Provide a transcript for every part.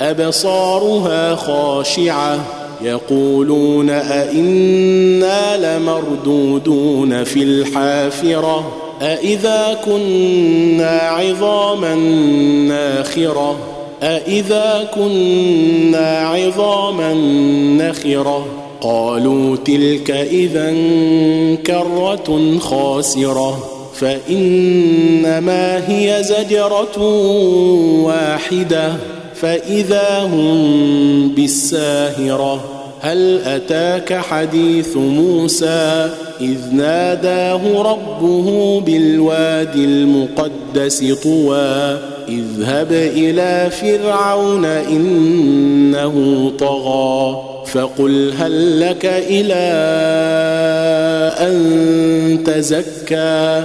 أبصارها خاشعة. يقولون أئنا لمردودون في الحافرة؟ أإذا كنا عظاما ناخرة؟ أإذا كنا عظاما نخرة؟ قالوا تلك إذا كرة خاسرة. فإنما هي زجرة واحدة فإذا هم بالساهرة هل أتاك حديث موسى؟ إذ ناداه ربه بالوادي المقدس طوى اذهب إلى فرعون إنه طغى فقل هل لك إلى أن تزكى؟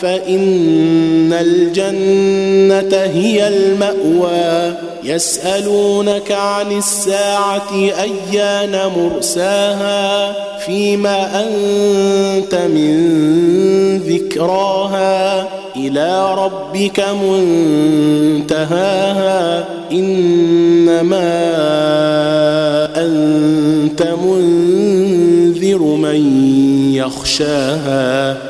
فإن الجنة هي المأوى. يسألونك عن الساعة أيان مرساها فيما أنت من ذكراها. إلى ربك منتهاها. إنما أنت منذر من يخشاها.